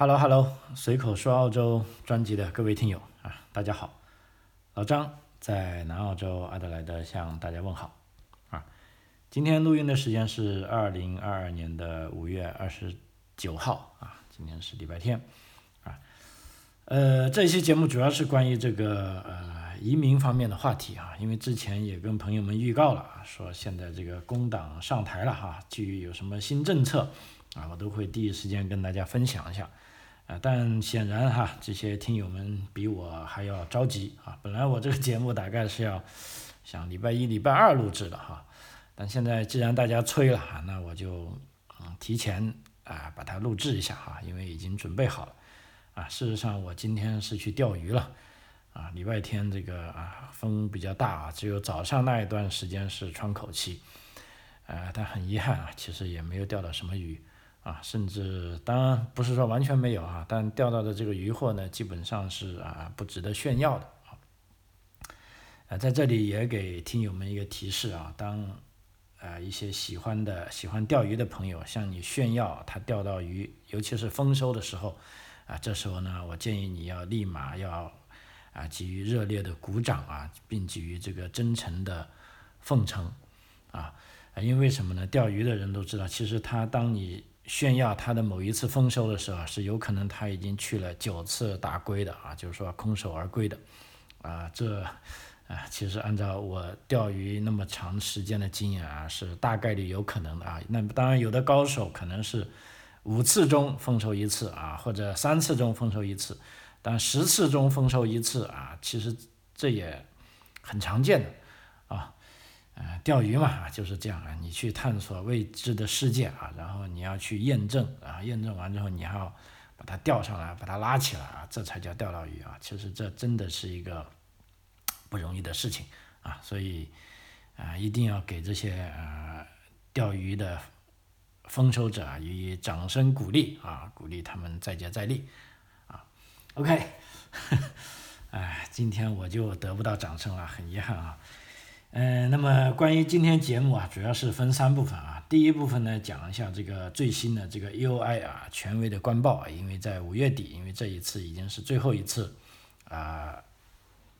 Hello Hello，随口说澳洲专辑的各位听友啊，大家好，老张在南澳洲阿德莱德向大家问好啊。今天录音的时间是二零二二年的五月二十九号啊，今天是礼拜天啊。呃，这期节目主要是关于这个呃移民方面的话题啊，因为之前也跟朋友们预告了啊，说现在这个工党上台了哈，基于有什么新政策啊，我都会第一时间跟大家分享一下。啊，但显然哈，这些听友们比我还要着急啊。本来我这个节目大概是要想礼拜一、礼拜二录制的哈，但现在既然大家催了，那我就嗯提前啊把它录制一下哈，因为已经准备好了啊。事实上，我今天是去钓鱼了啊。礼拜天这个啊风比较大啊，只有早上那一段时间是窗口期，呃，但很遗憾啊，其实也没有钓到什么鱼。啊，甚至当然不是说完全没有啊，但钓到的这个鱼获呢，基本上是啊不值得炫耀的啊。啊，在这里也给听友们一个提示啊，当啊一些喜欢的喜欢钓鱼的朋友向你炫耀他钓到鱼，尤其是丰收的时候，啊，这时候呢，我建议你要立马要啊给予热烈的鼓掌啊，并给予这个真诚的奉承啊，因为什么呢？钓鱼的人都知道，其实他当你炫耀他的某一次丰收的时候，是有可能他已经去了九次打龟的啊，就是说空手而归的，啊，这啊，其实按照我钓鱼那么长时间的经验啊，是大概率有可能的啊。那当然有的高手可能是五次中丰收一次啊，或者三次中丰收一次，但十次中丰收一次啊，其实这也很常见的啊。呃，钓鱼嘛，就是这样啊，你去探索未知的世界啊，然后你要去验证啊，验证完之后你还要把它钓上来，把它拉起来啊，这才叫钓到鱼啊。其实这真的是一个不容易的事情啊，所以啊，一定要给这些呃钓鱼的丰收者啊予以掌声鼓励啊，鼓励他们再接再厉啊。OK，哎，今天我就得不到掌声了，很遗憾啊。嗯，那么关于今天节目啊，主要是分三部分啊。第一部分呢，讲一下这个最新的这个 EOI 啊，权威的官报啊，因为在五月底，因为这一次已经是最后一次啊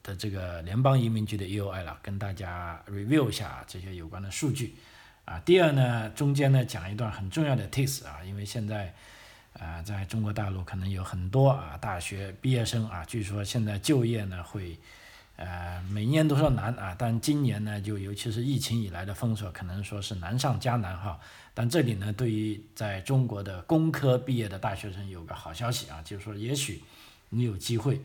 的这个联邦移民局的 EOI 了，跟大家 review 一下这些有关的数据啊。第二呢，中间呢讲一段很重要的 tips 啊，因为现在啊在中国大陆可能有很多啊大学毕业生啊，据说现在就业呢会。呃，每年都说难啊，但今年呢，就尤其是疫情以来的封锁，可能说是难上加难哈。但这里呢，对于在中国的工科毕业的大学生有个好消息啊，就是说也许你有机会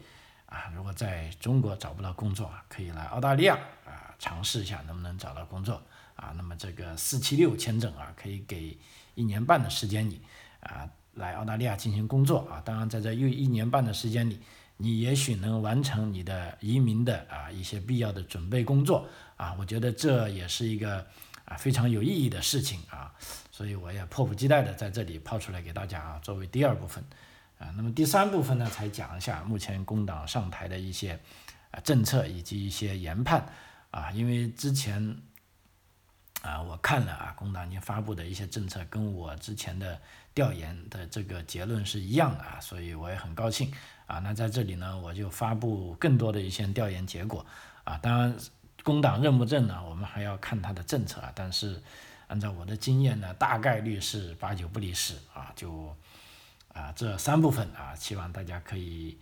啊，如果在中国找不到工作啊，可以来澳大利亚啊尝试一下能不能找到工作啊。那么这个四七六签证啊，可以给一年半的时间你啊来澳大利亚进行工作啊。当然在这又一年半的时间里。你也许能完成你的移民的啊一些必要的准备工作啊，我觉得这也是一个啊非常有意义的事情啊，所以我也迫不及待的在这里抛出来给大家啊，作为第二部分啊，那么第三部分呢，才讲一下目前工党上台的一些啊政策以及一些研判啊，因为之前啊我看了啊工党已经发布的一些政策，跟我之前的调研的这个结论是一样的啊，所以我也很高兴。啊，那在这里呢，我就发布更多的一些调研结果啊。当然，工党认不认呢？我们还要看他的政策啊。但是，按照我的经验呢，大概率是八九不离十啊。就啊，这三部分啊，希望大家可以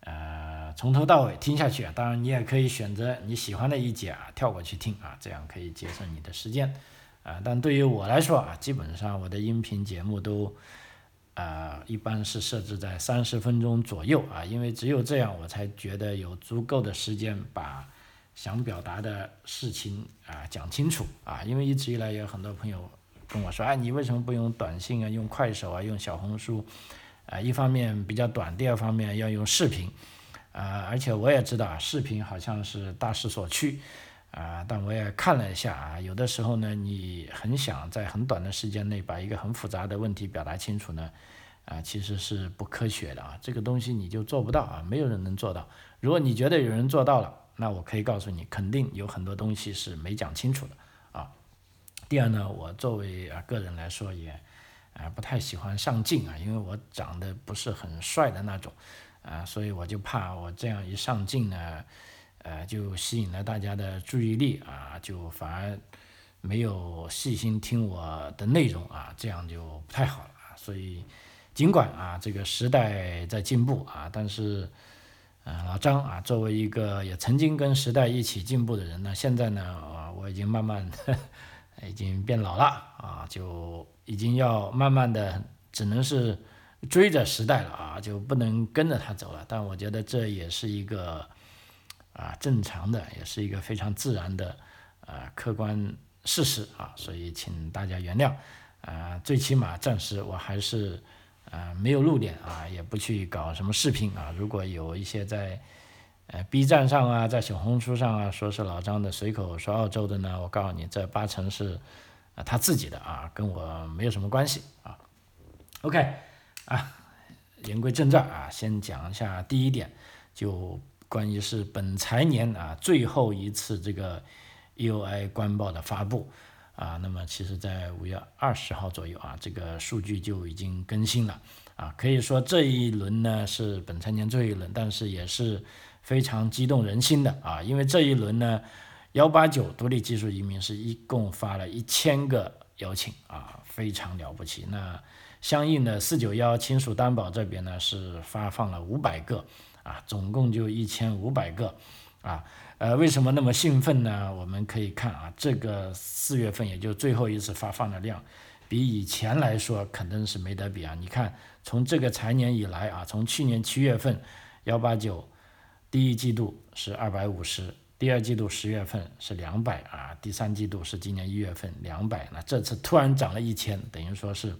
呃从头到尾听下去啊。当然，你也可以选择你喜欢的一节啊跳过去听啊，这样可以节省你的时间啊。但对于我来说啊，基本上我的音频节目都。啊，一般是设置在三十分钟左右啊，因为只有这样，我才觉得有足够的时间把想表达的事情啊讲清楚啊。因为一直以来有很多朋友跟我说，哎，你为什么不用短信啊，用快手啊，用小红书？啊，一方面比较短，第二方面要用视频啊，而且我也知道啊视频好像是大势所趋。啊，但我也看了一下啊，有的时候呢，你很想在很短的时间内把一个很复杂的问题表达清楚呢，啊，其实是不科学的啊，这个东西你就做不到啊，没有人能做到。如果你觉得有人做到了，那我可以告诉你，肯定有很多东西是没讲清楚的啊。第二呢，我作为啊个人来说也啊，不太喜欢上镜啊，因为我长得不是很帅的那种，啊，所以我就怕我这样一上镜呢，呃，就吸引了大家的注意力啊，就反而没有细心听我的内容啊，这样就不太好了啊。所以尽管啊，这个时代在进步啊，但是，呃，老张啊，作为一个也曾经跟时代一起进步的人呢，现在呢，啊，我已经慢慢。已经变老了啊，就已经要慢慢的，只能是追着时代了啊，就不能跟着他走了。但我觉得这也是一个啊正常的，也是一个非常自然的啊客观事实啊，所以请大家原谅啊。最起码暂时我还是啊没有露脸啊，也不去搞什么视频啊。如果有一些在。呃，B 站上啊，在小红书上啊，说是老张的随口说澳洲的呢，我告诉你，这八成是啊他自己的啊，跟我没有什么关系啊。OK，啊，言归正传啊，先讲一下第一点，就关于是本财年啊最后一次这个 EOI 官报的发布啊，那么其实在五月二十号左右啊，这个数据就已经更新了啊，可以说这一轮呢是本财年最后一轮，但是也是。非常激动人心的啊，因为这一轮呢，幺八九独立技术移民是一共发了一千个邀请啊，非常了不起。那相应的四九幺亲属担保这边呢是发放了五百个啊，总共就一千五百个啊。呃，为什么那么兴奋呢？我们可以看啊，这个四月份也就最后一次发放的量，比以前来说肯定是没得比啊。你看，从这个财年以来啊，从去年七月份幺八九。第一季度是二百五十，第二季度十月份是两百啊，第三季度是今年一月份两百，那这次突然涨了一千，等于说是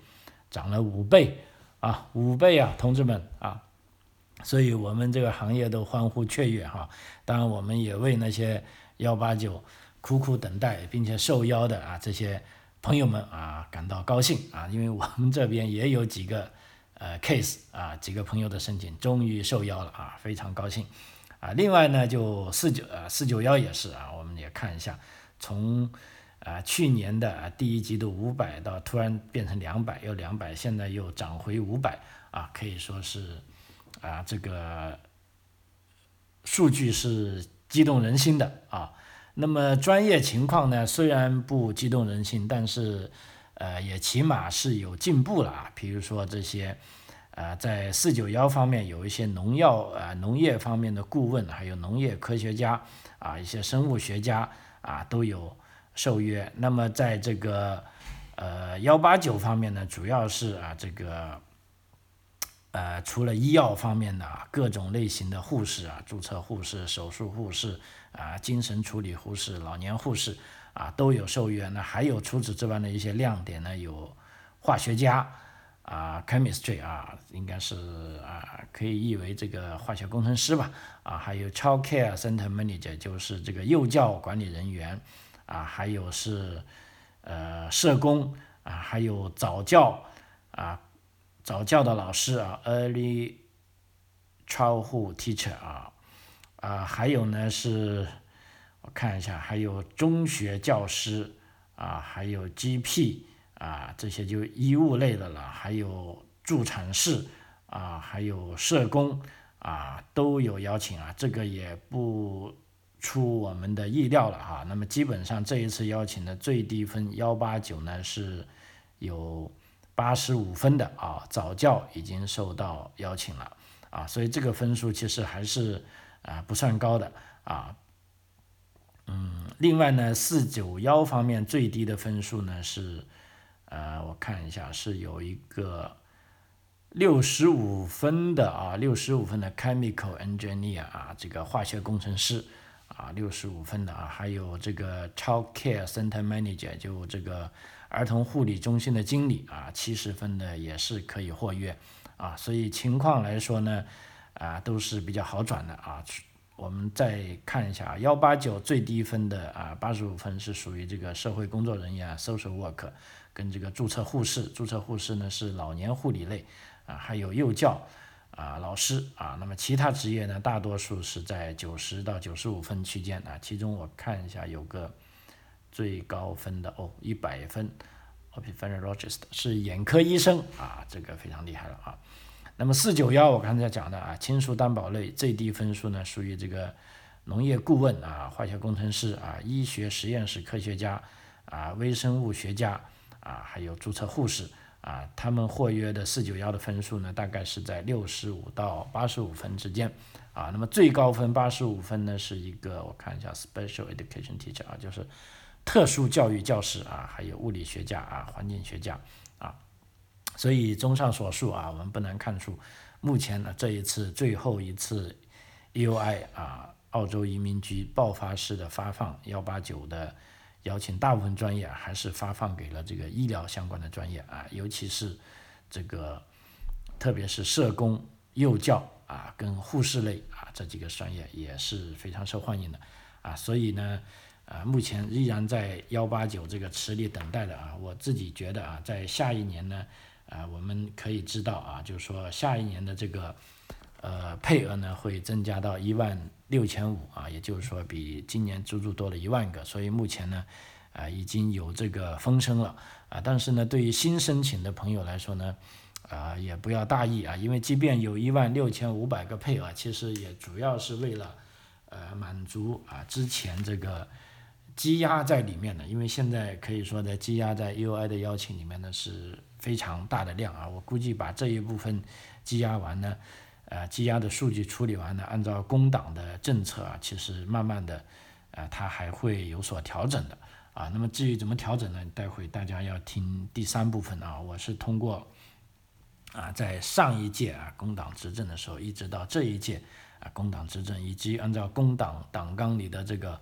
涨了五倍啊，五倍啊，同志们啊，所以我们这个行业都欢呼雀跃哈，当然我们也为那些幺八九苦苦等待并且受邀的啊这些朋友们啊感到高兴啊，因为我们这边也有几个呃 case 啊，几个朋友的申请终于受邀了啊，非常高兴。啊，另外呢，就四九呃四九幺也是啊，我们也看一下，从啊去年的第一季度五百到突然变成两百又两百，现在又涨回五百啊，可以说是啊这个数据是激动人心的啊。那么专业情况呢，虽然不激动人心，但是呃也起码是有进步了啊，比如说这些。啊，在四九幺方面有一些农药啊农业方面的顾问，还有农业科学家啊一些生物学家啊都有受约。那么在这个呃幺八九方面呢，主要是啊这个呃除了医药方面的各种类型的护士啊，注册护士、手术护士啊、精神处理护士、老年护士啊都有受约。那还有除此之外的一些亮点呢，有化学家。啊，chemistry 啊，应该是啊，可以译为这个化学工程师吧。啊，还有 child care center manager，就是这个幼教管理人员。啊，还有是呃社工啊，还有早教啊，早教的老师啊，early childhood teacher 啊，啊，还有呢是，我看一下，还有中学教师啊，还有 GP。啊，这些就医务类的了，还有助产士啊，还有社工啊，都有邀请啊，这个也不出我们的意料了哈。那么基本上这一次邀请的最低分幺八九呢是有八十五分的啊，早教已经受到邀请了啊，所以这个分数其实还是啊不算高的啊。嗯，另外呢，四九幺方面最低的分数呢是。呃，我看一下，是有一个六十五分的啊，六十五分的 chemical engineer 啊，这个化学工程师啊，六十五分的啊，还有这个 child care center manager 就这个儿童护理中心的经理啊，七十分的也是可以获约啊，所以情况来说呢，啊，都是比较好转的啊。我们再看一下幺八九最低分的啊，八十五分是属于这个社会工作人员 social work。跟这个注册护士，注册护士呢是老年护理类，啊，还有幼教，啊，老师啊，那么其他职业呢，大多数是在九十到九十五分区间啊，其中我看一下有个最高分的哦，一百分，ophthalmologist 是眼科医生啊，这个非常厉害了啊。那么四九幺我刚才讲的啊，亲属担保类最低分数呢，属于这个农业顾问啊、化学工程师啊、医学实验室科学家啊、微生物学家啊，还有注册护士啊，他们获约的四九幺的分数呢，大概是在六十五到八十五分之间啊。那么最高分八十五分呢，是一个我看一下 special education teacher 啊，就是特殊教育教师啊，还有物理学家啊、环境学家啊。所以，综上所述啊，我们不难看出，目前呢这一次最后一次 EUI 啊，澳洲移民局爆发式的发放幺八九的邀请，大部分专业还是发放给了这个医疗相关的专业啊，尤其是这个，特别是社工、幼教啊，跟护士类啊这几个专业也是非常受欢迎的啊，所以呢，啊，目前依然在幺八九这个池里等待的啊，我自己觉得啊，在下一年呢。啊，我们可以知道啊，就是说下一年的这个呃配额呢会增加到一万六千五啊，也就是说比今年足足多了一万个，所以目前呢啊已经有这个风声了啊，但是呢对于新申请的朋友来说呢啊也不要大意啊，因为即便有一万六千五百个配额，其实也主要是为了呃满足啊之前这个。积压在里面的，因为现在可以说在积压在 UI 的邀请里面呢是非常大的量啊，我估计把这一部分积压完呢，呃，积压的数据处理完呢，按照工党的政策啊，其实慢慢的，呃，它还会有所调整的啊。那么至于怎么调整呢？待会大家要听第三部分啊，我是通过啊，在上一届啊工党执政的时候，一直到这一届啊工党执政，以及按照工党党纲里的这个。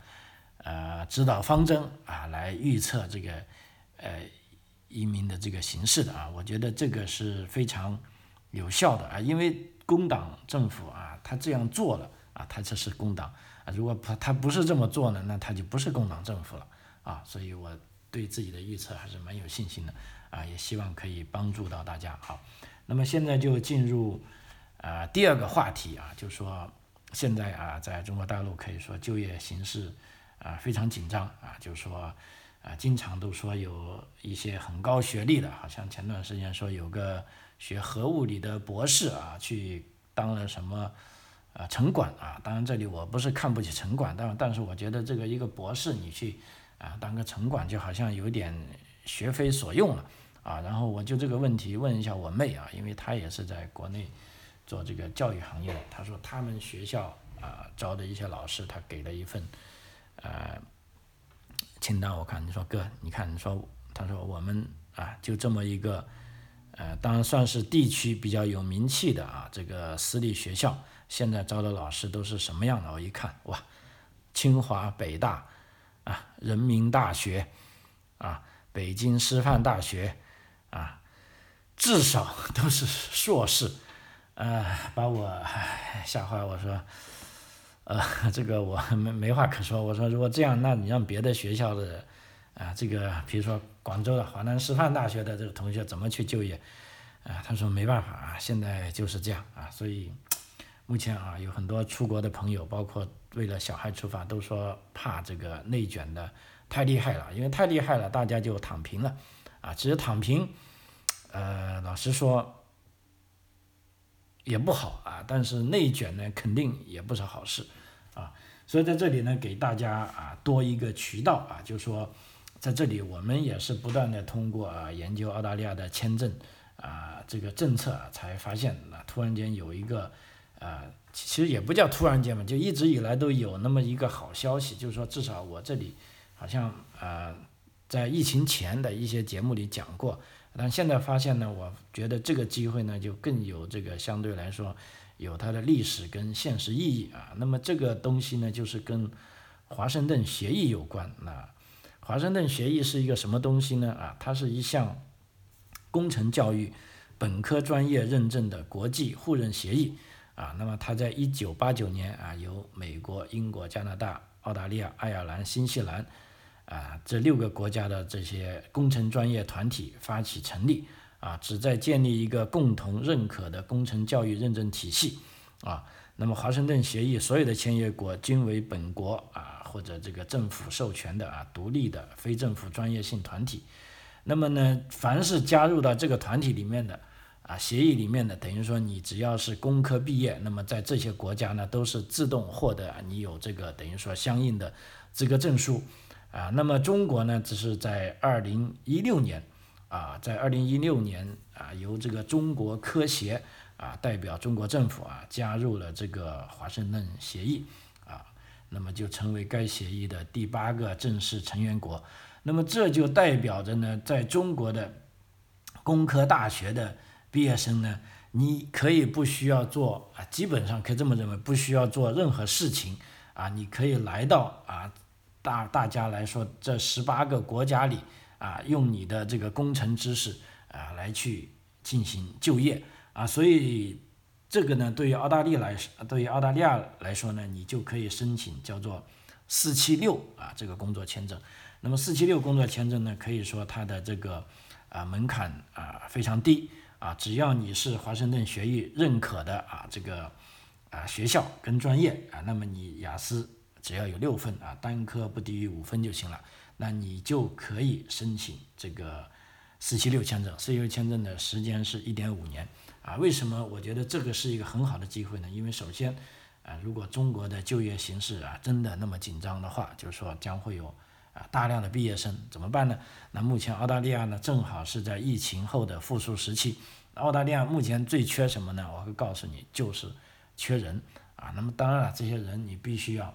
呃，指导方针啊，来预测这个呃移民的这个形势的啊，我觉得这个是非常有效的啊，因为工党政府啊，他这样做了啊，他这是工党啊，如果他他不是这么做呢，那他就不是工党政府了啊，所以我对自己的预测还是蛮有信心的啊，也希望可以帮助到大家。好，那么现在就进入啊第二个话题啊，就说现在啊，在中国大陆可以说就业形势。啊，非常紧张啊，就是说，啊，经常都说有一些很高学历的，好像前段时间说有个学核物理的博士啊，去当了什么，呃，城管啊。当然，这里我不是看不起城管，但但是我觉得这个一个博士你去啊当个城管，就好像有点学非所用了啊。然后我就这个问题问一下我妹啊，因为她也是在国内做这个教育行业的，她说他们学校啊招的一些老师，他给了一份。呃，清单我看，你说哥，你看你说，他说我们啊就这么一个，呃，当然算是地区比较有名气的啊，这个私立学校，现在招的老师都是什么样的？我一看，哇，清华、北大啊，人民大学啊，北京师范大学啊，至少都是硕士，呃，把我吓坏，我说。呃，这个我没没话可说。我说，如果这样，那你让别的学校的，啊，这个比如说广州的华南师范大学的这个同学怎么去就业？啊，他说没办法啊，现在就是这样啊。所以目前啊，有很多出国的朋友，包括为了小孩出发，都说怕这个内卷的太厉害了，因为太厉害了，大家就躺平了。啊，其实躺平，呃，老实说。也不好啊，但是内卷呢，肯定也不是好事，啊，所以在这里呢，给大家啊多一个渠道啊，就是说，在这里我们也是不断的通过啊研究澳大利亚的签证啊这个政策啊，才发现啊突然间有一个啊，其实也不叫突然间嘛，就一直以来都有那么一个好消息，就是说至少我这里好像啊在疫情前的一些节目里讲过。但现在发现呢，我觉得这个机会呢，就更有这个相对来说有它的历史跟现实意义啊。那么这个东西呢，就是跟华盛顿协议有关。那华盛顿协议是一个什么东西呢？啊，它是一项工程教育本科专业认证的国际互认协议啊。那么它在一九八九年啊，由美国、英国、加拿大、澳大利亚、爱尔兰、新西兰。啊，这六个国家的这些工程专业团体发起成立，啊，旨在建立一个共同认可的工程教育认证体系，啊，那么华盛顿协议所有的签约国均为本国啊或者这个政府授权的啊独立的非政府专业性团体，那么呢，凡是加入到这个团体里面的啊，协议里面的，等于说你只要是工科毕业，那么在这些国家呢，都是自动获得你有这个等于说相应的资格证书啊。那么中国呢，只是在二零一六年啊，在二零一六年啊，由这个中国科协啊代表中国政府啊加入了这个华盛顿协议啊，那么就成为该协议的第八个正式成员国。那么这就代表着呢，在中国的工科大学的毕业生呢，你可以不需要做啊，基本上可以这么认为，不需要做任何事情啊，你可以来到啊，大大家来说这十八个国家里啊，用你的这个工程知识啊来去进行就业啊，所以这个呢，对于澳大利亚来说，对于澳大利亚来说呢，你就可以申请叫做四七六啊这个工作签证。那么四七六工作签证呢，可以说它的这个啊门槛啊非常低啊，只要你是华盛顿学院认可的啊这个啊学校跟专业啊，那么你雅思只要有六分啊，单科不低于五分就行了，那你就可以申请这个四七六签证。四七六签证的时间是一点五年啊。为什么我觉得这个是一个很好的机会呢？因为首先啊，如果中国的就业形势啊真的那么紧张的话，就是说将会有。啊，大量的毕业生怎么办呢？那目前澳大利亚呢，正好是在疫情后的复苏时期。澳大利亚目前最缺什么呢？我会告诉你，就是缺人啊。那么当然了，这些人你必须要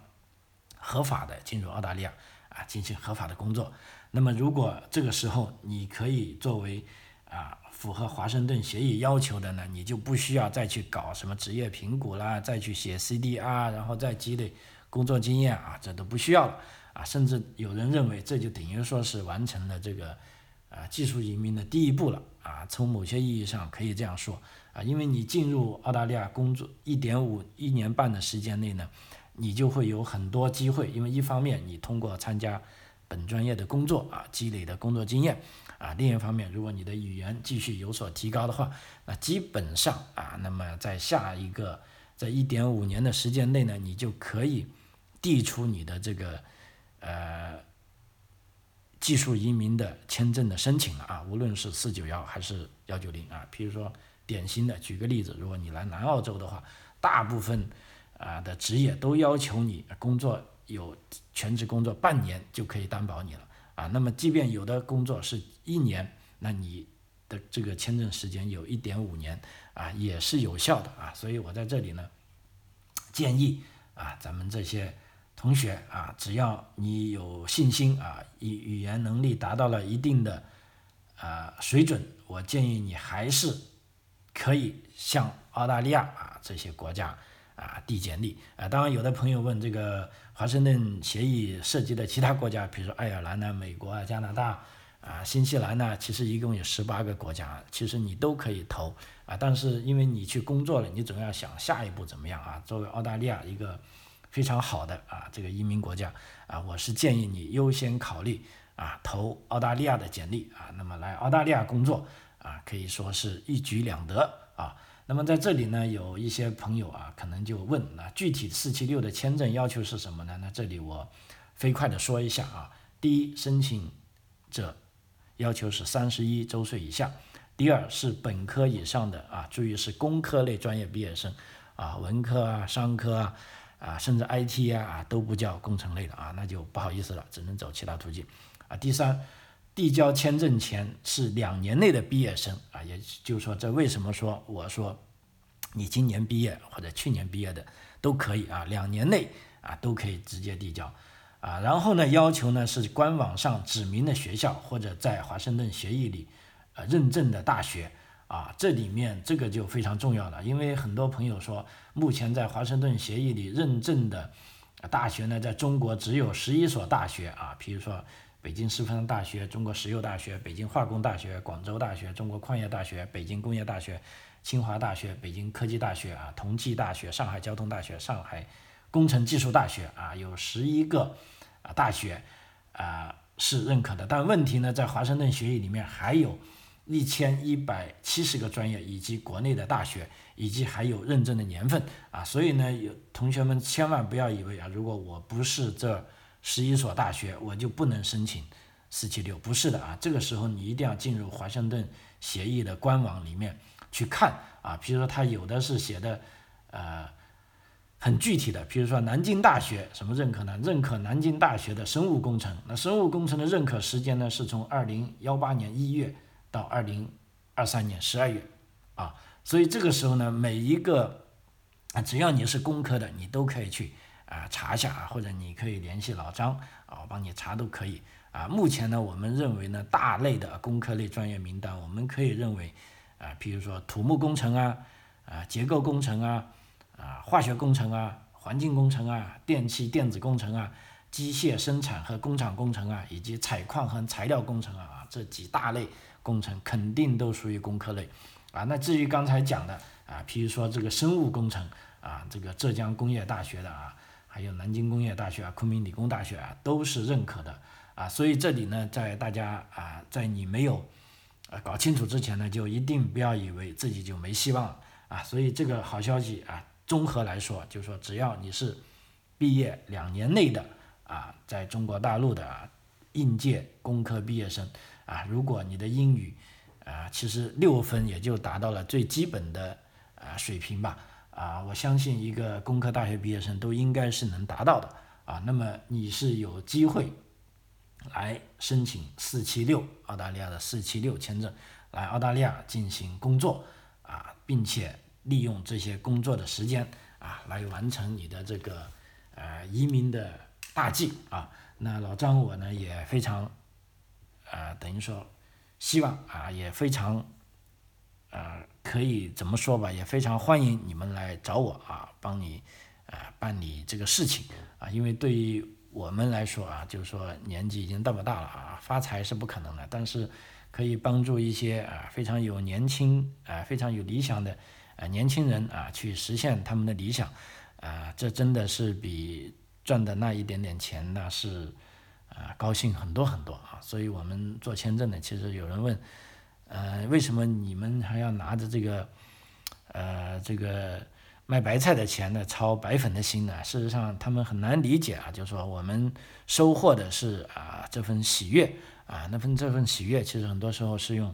合法的进入澳大利亚啊，进行合法的工作。那么如果这个时候你可以作为啊符合华盛顿协议要求的呢，你就不需要再去搞什么职业评估啦，再去写 CDR，然后再积累工作经验啊，这都不需要了。啊，甚至有人认为这就等于说是完成了这个，啊，技术移民的第一步了啊。从某些意义上可以这样说啊，因为你进入澳大利亚工作一点五一年半的时间内呢，你就会有很多机会。因为一方面你通过参加本专业的工作啊，积累的工作经验啊；另一方面，如果你的语言继续有所提高的话，那基本上啊，那么在下一个在一点五年的时间内呢，你就可以递出你的这个。呃，技术移民的签证的申请了啊，无论是四九幺还是幺九零啊，比如说典型的，举个例子，如果你来南澳洲的话，大部分啊的职业都要求你工作有全职工作半年就可以担保你了啊。那么即便有的工作是一年，那你的这个签证时间有一点五年啊，也是有效的啊。所以我在这里呢，建议啊，咱们这些。同学啊，只要你有信心啊，语语言能力达到了一定的啊水准，我建议你还是可以向澳大利亚啊这些国家啊递简历啊。当然，有的朋友问这个华盛顿协议涉及的其他国家，比如说爱尔兰呢、美国啊、加拿大啊、新西兰呢，其实一共有十八个国家，其实你都可以投啊。但是因为你去工作了，你总要想下一步怎么样啊？作为澳大利亚一个。非常好的啊，这个移民国家啊，我是建议你优先考虑啊投澳大利亚的简历啊，那么来澳大利亚工作啊，可以说是一举两得啊。那么在这里呢，有一些朋友啊，可能就问，那具体四七六的签证要求是什么呢？那这里我飞快的说一下啊，第一，申请者要求是三十一周岁以下；第二是本科以上的啊，注意是工科类专业毕业生啊，文科啊，商科啊。啊，甚至 IT 啊啊都不叫工程类的啊，那就不好意思了，只能走其他途径。啊，第三，递交签证前是两年内的毕业生啊，也就是说，这为什么说我说你今年毕业或者去年毕业的都可以啊，两年内啊都可以直接递交啊。然后呢，要求呢是官网上指明的学校或者在华盛顿协议里呃认证的大学。啊，这里面这个就非常重要了，因为很多朋友说，目前在华盛顿协议里认证的大学呢，在中国只有十一所大学啊，比如说北京师范大学、中国石油大学、北京化工大学、广州大学、中国矿业大学、北京工业大学、清华大学、北京科技大学啊、同济大学、上海交通大学、上海工程技术大学啊，有十一个啊大学啊是认可的，但问题呢，在华盛顿协议里面还有。一千一百七十个专业，以及国内的大学，以及还有认证的年份啊，所以呢，有同学们千万不要以为啊，如果我不是这十一所大学，我就不能申请四七六，不是的啊，这个时候你一定要进入华盛顿协议的官网里面去看啊，比如说它有的是写的呃很具体的，比如说南京大学什么认可呢？认可南京大学的生物工程，那生物工程的认可时间呢是从二零幺八年一月到二零二三年十二月啊，所以这个时候呢，每一个啊只要你是工科的，你都可以去啊查一下啊，或者你可以联系老张啊，我帮你查都可以。啊，目前呢，我们认为呢，大类的工科类专业名单，我们可以认为，啊，比如说土木工程啊，啊，结构工程啊，啊，化学工程啊，环境工程啊，电气电子工程啊，机械生产和工厂工程啊，以及采矿和材料工程啊，这几大类工程肯定都属于工科类，啊，那至于刚才讲的啊，譬如说这个生物工程啊，这个浙江工业大学的啊，还有南京工业大学啊，昆明理工大学啊，都是认可的。啊，所以这里呢，在大家啊，在你没有啊搞清楚之前呢，就一定不要以为自己就没希望了啊。所以这个好消息啊，综合来说，就是说只要你是毕业两年内的啊，在中国大陆的应届工科毕业生啊，如果你的英语啊，其实六分也就达到了最基本的啊水平吧啊，我相信一个工科大学毕业生都应该是能达到的啊。那么你是有机会。来申请四七六澳大利亚的四七六签证，来澳大利亚进行工作啊，并且利用这些工作的时间啊，来完成你的这个呃移民的大计啊。那老张我呢也非常呃等于说希望啊，也非常呃可以怎么说吧，也非常欢迎你们来找我啊，帮你呃办理这个事情啊，因为对于。我们来说啊，就是说年纪已经这么大了啊，发财是不可能的，但是可以帮助一些啊非常有年轻啊非常有理想的啊年轻人啊去实现他们的理想啊，这真的是比赚的那一点点钱那是啊高兴很多很多啊。所以我们做签证的，其实有人问，呃，为什么你们还要拿着这个呃这个？卖白菜的钱呢，操白粉的心呢？事实上，他们很难理解啊。就是说，我们收获的是啊这份喜悦啊，那份这份喜悦，其实很多时候是用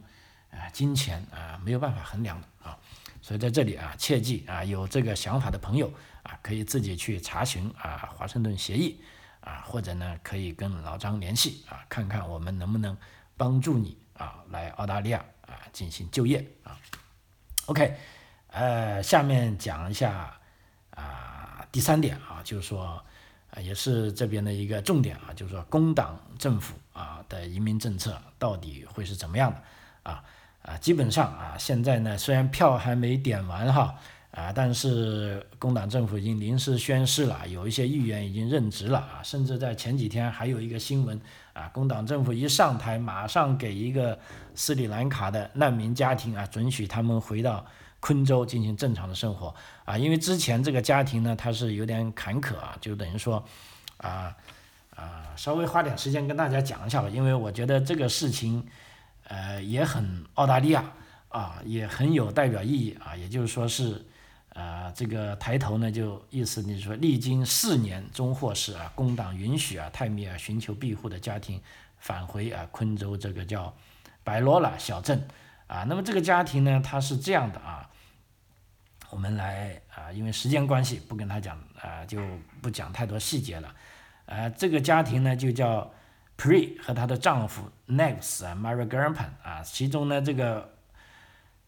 啊金钱啊没有办法衡量的啊。所以在这里啊，切记啊，有这个想法的朋友啊，可以自己去查询啊华盛顿协议啊，或者呢可以跟老张联系啊，看看我们能不能帮助你啊来澳大利亚啊进行就业啊。OK。呃，下面讲一下啊，第三点啊，就是说，啊，也是这边的一个重点啊，就是说，工党政府啊的移民政策到底会是怎么样的啊？啊，基本上啊，现在呢，虽然票还没点完哈，啊，但是工党政府已经临时宣誓了，有一些议员已经任职了啊，甚至在前几天还有一个新闻啊，工党政府一上台，马上给一个斯里兰卡的难民家庭啊，准许他们回到。昆州进行正常的生活啊，因为之前这个家庭呢，他是有点坎坷啊，就等于说，啊啊，稍微花点时间跟大家讲一下吧，因为我觉得这个事情，呃，也很澳大利亚啊，也很有代表意义啊，也就是说是，呃，这个抬头呢，就意思你说，历经四年终获释啊，工党允许啊，泰米尔寻求庇护的家庭返回啊，昆州这个叫白罗拉小镇啊，那么这个家庭呢，他是这样的啊。我们来啊，因为时间关系，不跟他讲啊，就不讲太多细节了。呃，这个家庭呢，就叫 Pre 和她的丈夫 Nex 啊，Mary g a r p a n 啊，其中呢，这个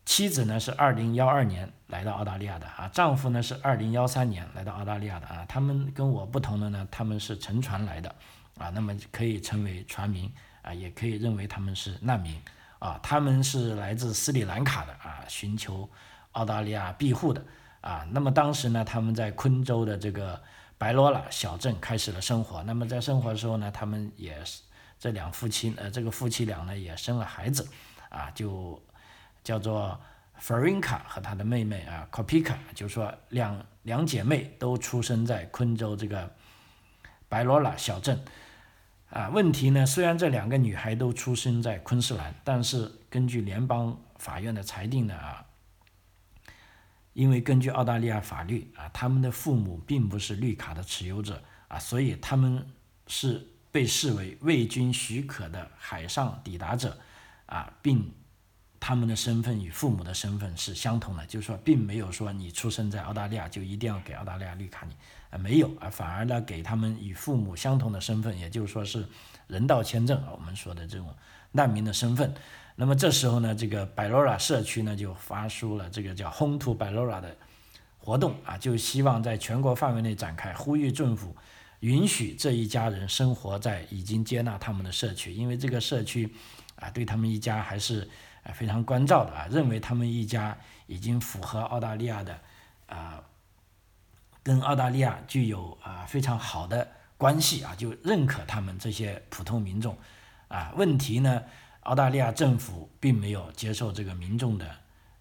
妻子呢是二零幺二年来到澳大利亚的啊，丈夫呢是二零幺三年来到澳大利亚的啊。他们跟我不同的呢，他们是乘船来的啊，那么可以称为船民啊，也可以认为他们是难民啊。他们是来自斯里兰卡的啊，寻求。澳大利亚庇护的啊，那么当时呢，他们在昆州的这个白罗拉小镇开始了生活。那么在生活的时候呢，他们也是这两夫妻呃，这个夫妻俩呢也生了孩子，啊，就叫做 Farinka 和她的妹妹啊 Kopika，就是说两两姐妹都出生在昆州这个白罗拉小镇。啊，问题呢，虽然这两个女孩都出生在昆士兰，但是根据联邦法院的裁定呢啊。因为根据澳大利亚法律啊，他们的父母并不是绿卡的持有者啊，所以他们是被视为未经许可的海上抵达者，啊，并他们的身份与父母的身份是相同的，就是说，并没有说你出生在澳大利亚就一定要给澳大利亚绿卡，你啊没有啊，反而呢给他们与父母相同的身份，也就是说是人道签证啊，我们说的这种难民的身份。那么这时候呢，这个百罗拉社区呢就发出了这个叫 “Home to 百罗拉”的活动啊，就希望在全国范围内展开，呼吁政府。允许这一家人生活在已经接纳他们的社区，因为这个社区啊对他们一家还是啊非常关照的啊，认为他们一家已经符合澳大利亚的啊跟澳大利亚具有啊非常好的关系啊，就认可他们这些普通民众啊。问题呢，澳大利亚政府并没有接受这个民众的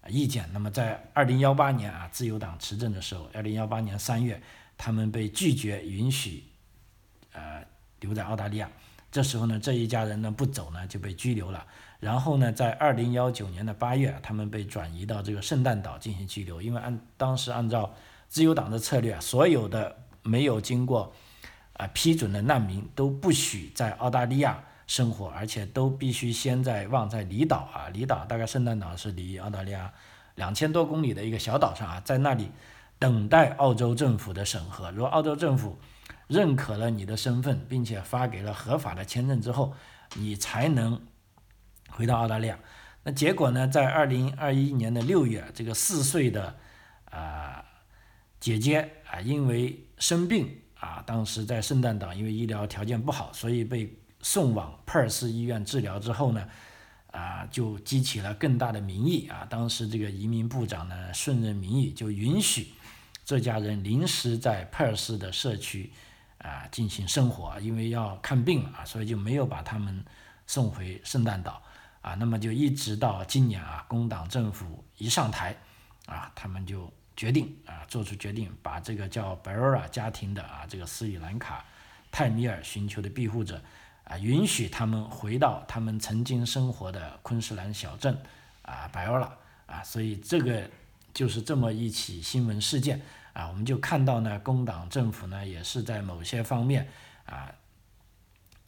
意见。那么在二零幺八年啊，自由党执政的时候，二零幺八年三月，他们被拒绝允许。呃，留在澳大利亚，这时候呢，这一家人呢不走呢就被拘留了。然后呢，在二零幺九年的八月，他们被转移到这个圣诞岛进行拘留，因为按当时按照自由党的策略，所有的没有经过啊批准的难民都不许在澳大利亚生活，而且都必须先在望在离岛啊，离岛大概圣诞岛是离澳大利亚两千多公里的一个小岛上啊，在那里等待澳洲政府的审核。如果澳洲政府认可了你的身份，并且发给了合法的签证之后，你才能回到澳大利亚。那结果呢？在二零二一年的六月，这个四岁的啊姐姐啊，因为生病啊，当时在圣诞岛，因为医疗条件不好，所以被送往珀尔斯医院治疗之后呢，啊，就激起了更大的民意啊。当时这个移民部长呢，顺任民意，就允许这家人临时在珀尔斯的社区。啊，进行生活，因为要看病啊，所以就没有把他们送回圣诞岛啊。那么就一直到今年啊，工党政府一上台啊，他们就决定啊，做出决定，把这个叫 Barra 家庭的啊，这个斯里兰卡泰米尔寻求的庇护者啊，允许他们回到他们曾经生活的昆士兰小镇啊，Barra 啊。所以这个就是这么一起新闻事件。啊，我们就看到呢，工党政府呢也是在某些方面啊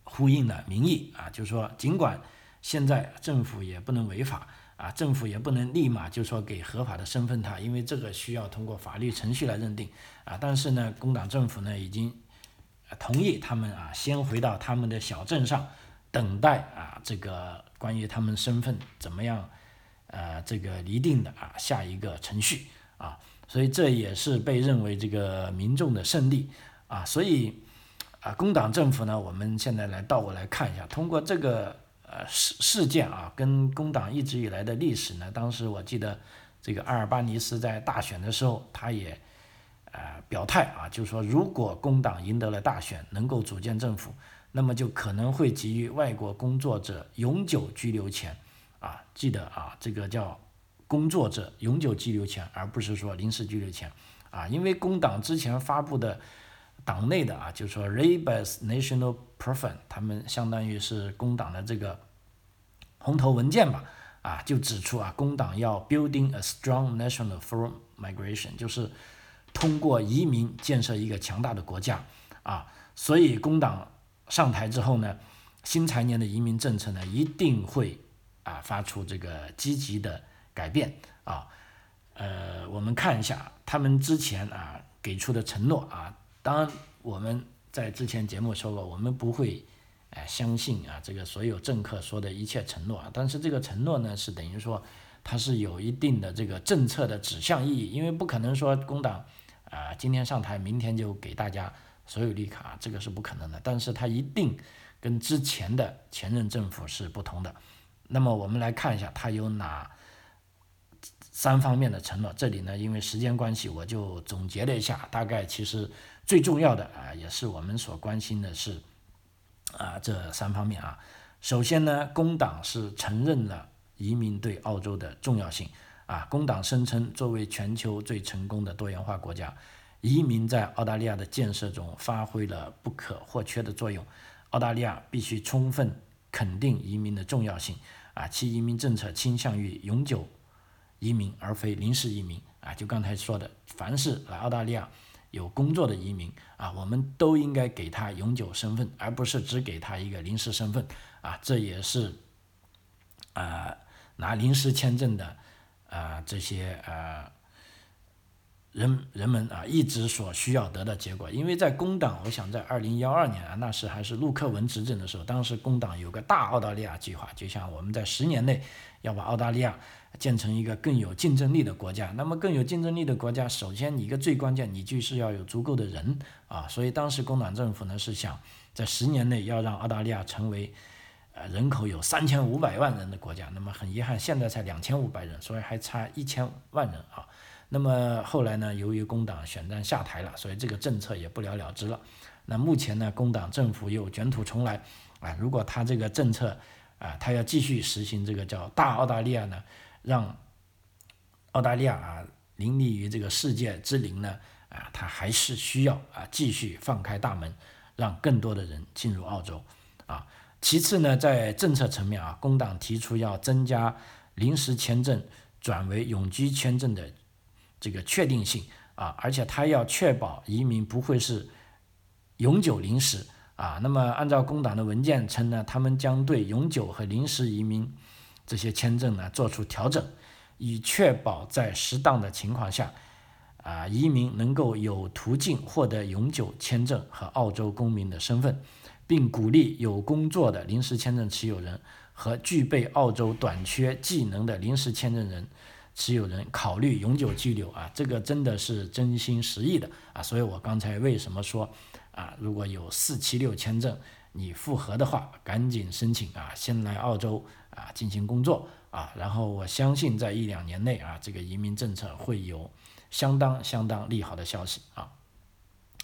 呼应了民意啊，就是说，尽管现在政府也不能违法啊，政府也不能立马就说给合法的身份他，因为这个需要通过法律程序来认定啊。但是呢，工党政府呢已经同意他们啊先回到他们的小镇上等待啊这个关于他们身份怎么样呃这个拟定的啊下一个程序啊。所以这也是被认为这个民众的胜利啊，所以啊，工党政府呢，我们现在来倒过来看一下，通过这个呃事事件啊，跟工党一直以来的历史呢，当时我记得这个阿尔巴尼斯在大选的时候，他也呃表态啊，就是说如果工党赢得了大选，能够组建政府，那么就可能会给予外国工作者永久居留权啊，记得啊，这个叫。工作者永久居留权，而不是说临时居留权，啊，因为工党之前发布的党内的啊，就是说 Rebus National p r o f e n 他们相当于是工党的这个红头文件吧，啊，就指出啊，工党要 building a strong national for migration，就是通过移民建设一个强大的国家，啊，所以工党上台之后呢，新财年的移民政策呢，一定会啊发出这个积极的。改变啊，呃，我们看一下他们之前啊给出的承诺啊。当然，我们在之前节目说过，我们不会哎相信啊这个所有政客说的一切承诺啊。但是这个承诺呢，是等于说它是有一定的这个政策的指向意义，因为不可能说工党啊今天上台，明天就给大家所有绿卡，这个是不可能的。但是它一定跟之前的前任政府是不同的。那么我们来看一下，它有哪？三方面的承诺，这里呢，因为时间关系，我就总结了一下。大概其实最重要的啊，也是我们所关心的是啊这三方面啊。首先呢，工党是承认了移民对澳洲的重要性啊。工党声称，作为全球最成功的多元化国家，移民在澳大利亚的建设中发挥了不可或缺的作用。澳大利亚必须充分肯定移民的重要性啊，其移民政策倾向于永久。移民而非临时移民啊，就刚才说的，凡是来澳大利亚有工作的移民啊，我们都应该给他永久身份，而不是只给他一个临时身份啊，这也是啊拿临时签证的啊这些啊。人人们啊，一直所需要得的结果，因为在工党，我想在二零幺二年啊，那时还是陆克文执政的时候，当时工党有个大澳大利亚计划，就像我们在十年内要把澳大利亚建成一个更有竞争力的国家。那么更有竞争力的国家，首先一个最关键，你就是要有足够的人啊。所以当时工党政府呢是想在十年内要让澳大利亚成为呃人口有三千五百万人的国家。那么很遗憾，现在才两千五百人，所以还差一千万人啊。那么后来呢？由于工党选战下台了，所以这个政策也不了了之了。那目前呢，工党政府又卷土重来啊！如果他这个政策啊，他要继续实行这个叫大澳大利亚呢，让澳大利亚啊凌立于这个世界之林呢啊，他还是需要啊继续放开大门，让更多的人进入澳洲啊。其次呢，在政策层面啊，工党提出要增加临时签证转为永居签证的。这个确定性啊，而且他要确保移民不会是永久临时啊。那么按照工党的文件称呢，他们将对永久和临时移民这些签证呢做出调整，以确保在适当的情况下啊，移民能够有途径获得永久签证和澳洲公民的身份，并鼓励有工作的临时签证持有人和具备澳洲短缺技能的临时签证人。持有人考虑永久居留啊，这个真的是真心实意的啊，所以我刚才为什么说啊，如果有四七六签证你符合的话，赶紧申请啊，先来澳洲啊进行工作啊，然后我相信在一两年内啊，这个移民政策会有相当相当利好的消息啊。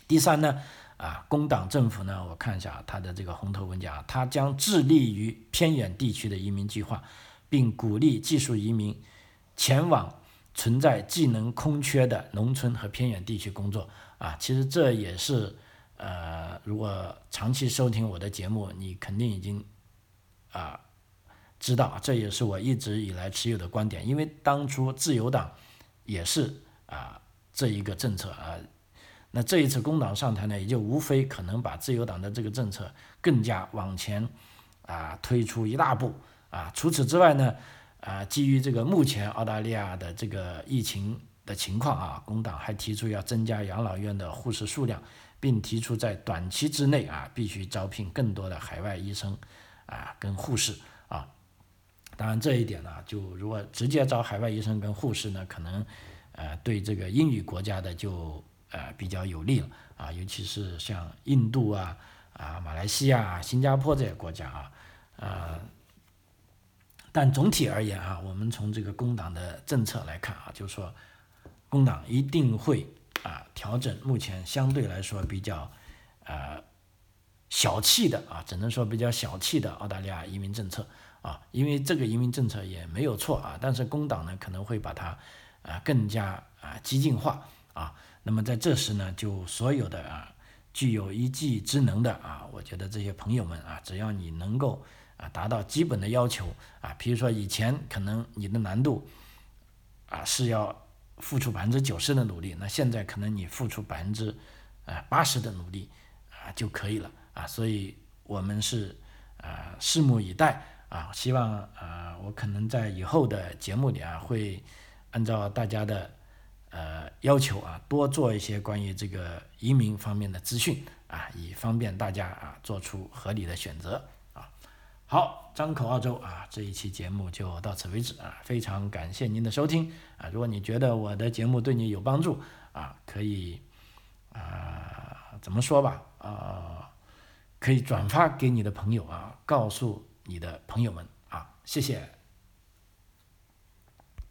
第三呢啊，工党政府呢，我看一下他的这个红头文件啊，他将致力于偏远地区的移民计划，并鼓励技术移民。前往存在技能空缺的农村和偏远地区工作啊，其实这也是呃，如果长期收听我的节目，你肯定已经啊知道，这也是我一直以来持有的观点。因为当初自由党也是啊这一个政策啊，那这一次工党上台呢，也就无非可能把自由党的这个政策更加往前啊推出一大步啊。除此之外呢？啊，基于这个目前澳大利亚的这个疫情的情况啊，工党还提出要增加养老院的护士数量，并提出在短期之内啊，必须招聘更多的海外医生啊跟护士啊。当然这一点呢，就如果直接招海外医生跟护士呢，可能呃对这个英语国家的就呃比较有利了啊，尤其是像印度啊啊马来西亚、新加坡这些国家啊啊。但总体而言啊，我们从这个工党的政策来看啊，就是说，工党一定会啊调整目前相对来说比较呃小气的啊，只能说比较小气的澳大利亚移民政策啊，因为这个移民政策也没有错啊，但是工党呢可能会把它啊更加啊激进化啊，那么在这时呢，就所有的啊具有一技之能的啊，我觉得这些朋友们啊，只要你能够。啊，达到基本的要求啊，比如说以前可能你的难度啊是要付出百分之九十的努力，那现在可能你付出百分之啊八十的努力啊就可以了啊，所以我们是啊拭目以待啊，希望啊我可能在以后的节目里啊会按照大家的呃要求啊多做一些关于这个移民方面的资讯啊，以方便大家啊做出合理的选择。好，张口澳洲啊，这一期节目就到此为止啊，非常感谢您的收听啊，如果你觉得我的节目对你有帮助啊，可以啊，怎么说吧啊，可以转发给你的朋友啊，告诉你的朋友们啊，谢谢。